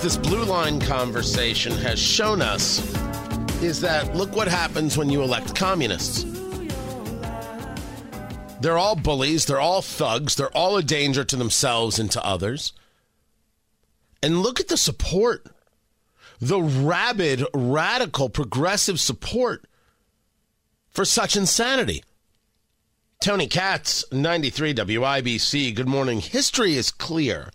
This blue line conversation has shown us is that look what happens when you elect communists. They're all bullies, they're all thugs, they're all a danger to themselves and to others. And look at the support the rabid, radical, progressive support for such insanity. Tony Katz, 93 WIBC. Good morning. History is clear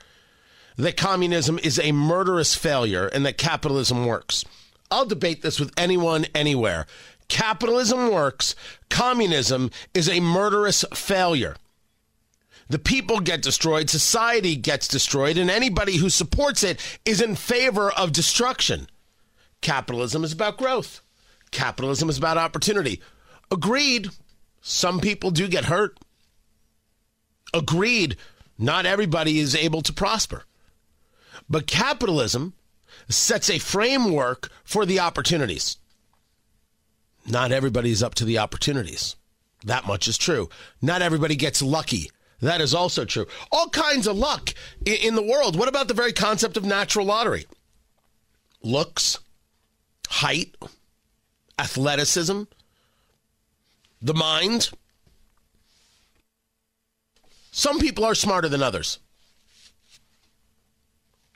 that communism is a murderous failure and that capitalism works. I'll debate this with anyone, anywhere. Capitalism works, communism is a murderous failure. The people get destroyed, society gets destroyed, and anybody who supports it is in favor of destruction. Capitalism is about growth. Capitalism is about opportunity. Agreed. Some people do get hurt. Agreed. Not everybody is able to prosper. But capitalism sets a framework for the opportunities. Not everybody is up to the opportunities. That much is true. Not everybody gets lucky. That is also true. All kinds of luck in the world. What about the very concept of natural lottery? Looks, height, athleticism, the mind. Some people are smarter than others.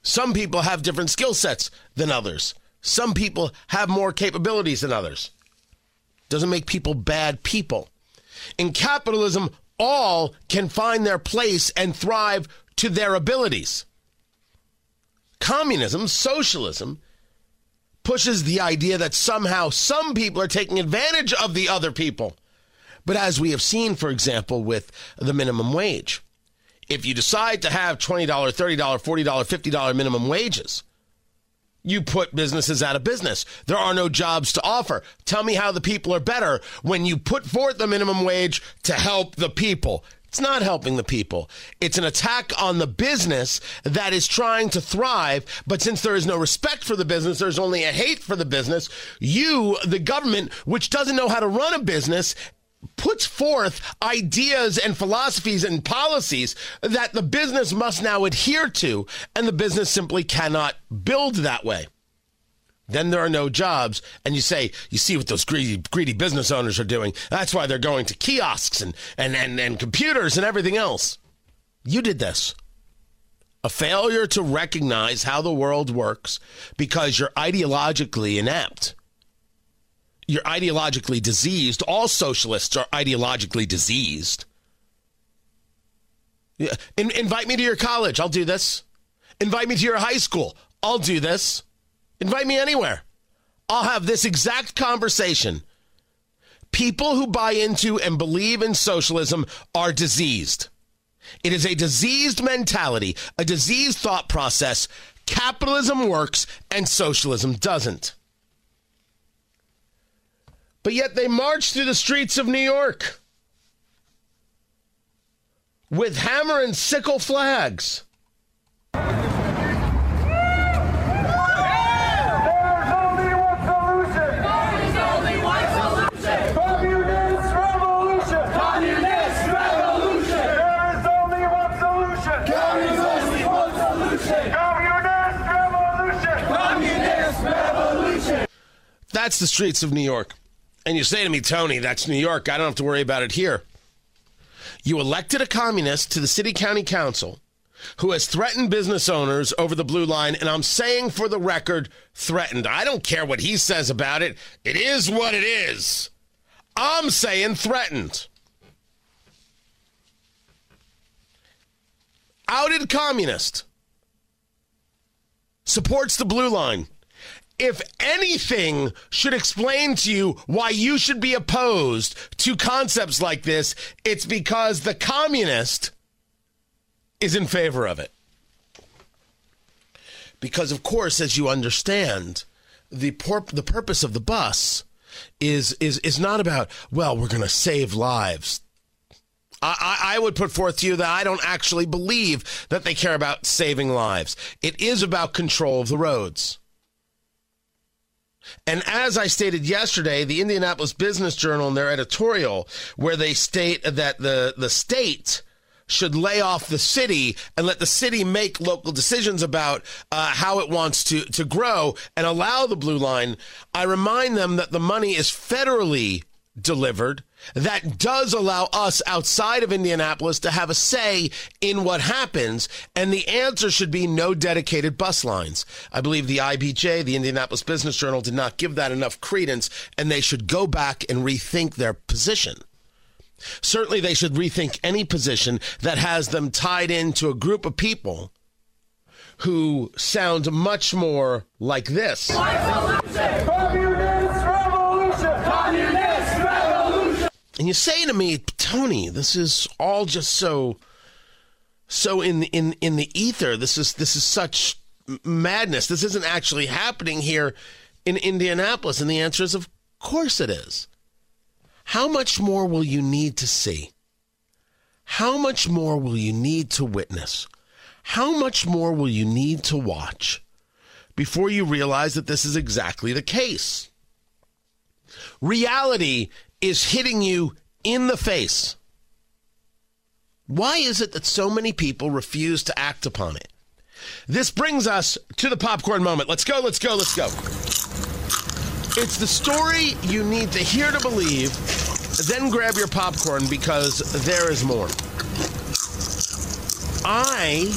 Some people have different skill sets than others. Some people have more capabilities than others. Doesn't make people bad people. In capitalism, all can find their place and thrive to their abilities. Communism, socialism, pushes the idea that somehow some people are taking advantage of the other people. But as we have seen, for example, with the minimum wage, if you decide to have $20, $30, $40, $50 minimum wages, you put businesses out of business. There are no jobs to offer. Tell me how the people are better when you put forth the minimum wage to help the people. It's not helping the people. It's an attack on the business that is trying to thrive. But since there is no respect for the business, there's only a hate for the business. You, the government, which doesn't know how to run a business, puts forth ideas and philosophies and policies that the business must now adhere to, and the business simply cannot build that way. Then there are no jobs, and you say, you see what those greedy, greedy business owners are doing. That's why they're going to kiosks and, and, and, and computers and everything else. You did this. A failure to recognize how the world works because you're ideologically inept you're ideologically diseased. All socialists are ideologically diseased. In, invite me to your college. I'll do this. Invite me to your high school. I'll do this. Invite me anywhere. I'll have this exact conversation. People who buy into and believe in socialism are diseased. It is a diseased mentality, a diseased thought process. Capitalism works and socialism doesn't. But yet they march through the streets of New York with hammer and sickle flags. That's the streets of New York. And you say to me, Tony, that's New York. I don't have to worry about it here. You elected a communist to the city county council who has threatened business owners over the blue line. And I'm saying for the record, threatened. I don't care what he says about it. It is what it is. I'm saying threatened. Outed communist supports the blue line. If anything should explain to you why you should be opposed to concepts like this, it's because the communist is in favor of it. Because, of course, as you understand, the, por- the purpose of the bus is, is, is not about, well, we're going to save lives. I, I, would put forth to you that I don't actually believe that they care about saving lives. It is about control of the roads. And as I stated yesterday, the Indianapolis Business Journal in their editorial, where they state that the, the state should lay off the city and let the city make local decisions about uh, how it wants to, to grow and allow the blue line. I remind them that the money is federally delivered that does allow us outside of Indianapolis to have a say in what happens. And the answer should be no dedicated bus lines. I believe the IBJ, the Indianapolis Business Journal, did not give that enough credence, and they should go back and rethink their position. Certainly, they should rethink any position that has them tied into a group of people who sound much more like this. And you say to me, Tony, this is all just so so in in in the ether. This is this is such madness. This isn't actually happening here in Indianapolis. And the answer is of course it is. How much more will you need to see? How much more will you need to witness? How much more will you need to watch before you realize that this is exactly the case? Reality is hitting you in the face. Why is it that so many people refuse to act upon it? This brings us to the popcorn moment. Let's go, let's go, let's go. It's the story you need to hear to believe, then grab your popcorn because there is more. I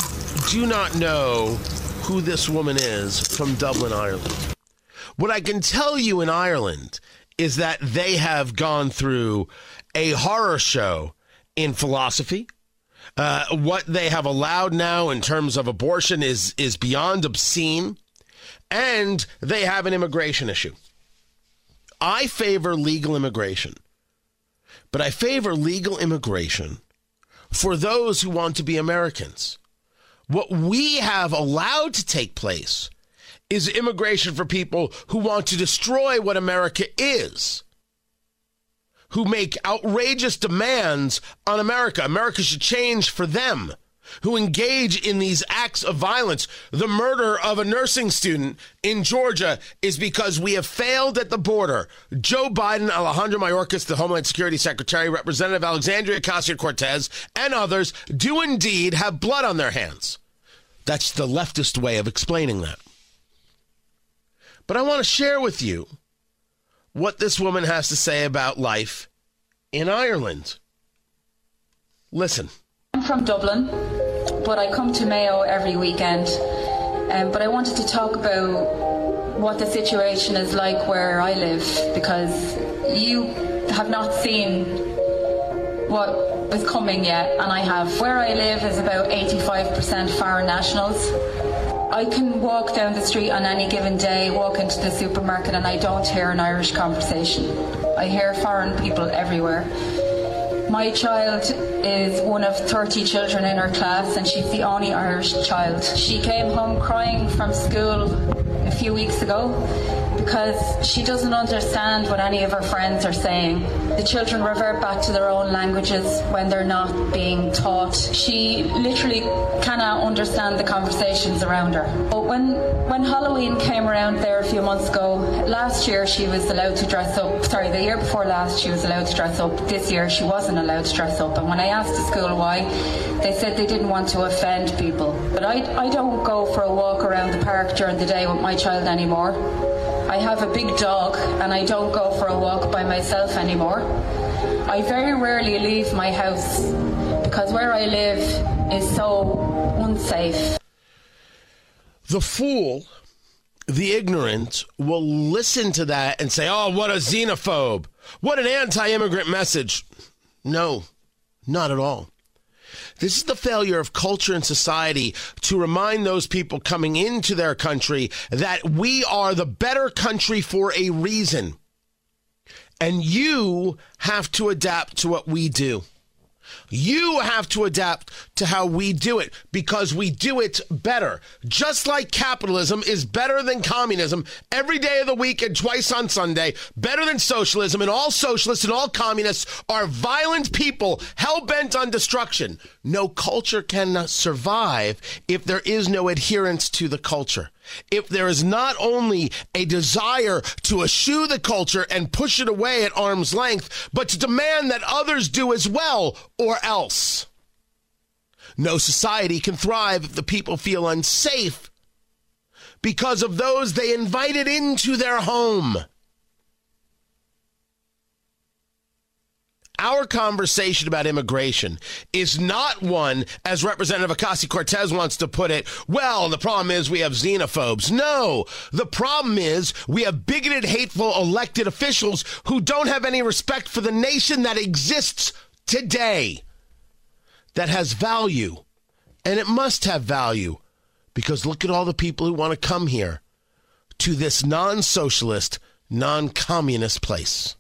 do not know who this woman is from Dublin, Ireland. What I can tell you in Ireland is that they have gone through a horror show in philosophy. Uh, what they have allowed now in terms of abortion is is beyond obscene, and they have an immigration issue. I favor legal immigration, but I favor legal immigration for those who want to be Americans. What we have allowed to take place is immigration for people who want to destroy what America is, who make outrageous demands on America. America should change for them, who engage in these acts of violence. The murder of a nursing student in Georgia is because we have failed at the border. Joe Biden, Alejandro Mayorkas, the Homeland Security Secretary, Representative Alexandria Ocasio Cortez, and others do indeed have blood on their hands. That's the leftist way of explaining that. But I want to share with you what this woman has to say about life in Ireland. Listen. I'm from Dublin, but I come to Mayo every weekend. Um, but I wanted to talk about what the situation is like where I live because you have not seen what is coming yet, and I have. Where I live is about 85% foreign nationals. I can walk down the street on any given day, walk into the supermarket, and I don't hear an Irish conversation. I hear foreign people everywhere. My child is one of 30 children in her class, and she's the only Irish child. She came home crying from school a few weeks ago because she doesn't understand what any of her friends are saying. The children revert back to their own languages when they're not being taught. She literally cannot understand the conversations around her. But when when Halloween came around there a few months ago, last year she was allowed to dress up. Sorry, the year before last she was allowed to dress up. This year she wasn't allowed to dress up. And when I asked the school why, they said they didn't want to offend people. But I, I don't go for a walk around the park during the day with my child anymore. I have a big dog and I don't go for a walk by myself anymore. I very rarely leave my house because where I live is so unsafe. The fool the ignorant will listen to that and say, oh, what a xenophobe. What an anti immigrant message. No, not at all. This is the failure of culture and society to remind those people coming into their country that we are the better country for a reason. And you have to adapt to what we do. You have to adapt to how we do it because we do it better. Just like capitalism is better than communism every day of the week and twice on Sunday, better than socialism, and all socialists and all communists are violent people hell bent on destruction. No culture can survive if there is no adherence to the culture if there is not only a desire to eschew the culture and push it away at arm's length, but to demand that others do as well or else. No society can thrive if the people feel unsafe because of those they invited into their home. Our conversation about immigration is not one, as Representative Ocasio Cortez wants to put it, well, the problem is we have xenophobes. No, the problem is we have bigoted, hateful elected officials who don't have any respect for the nation that exists today, that has value. And it must have value because look at all the people who want to come here to this non socialist, non communist place.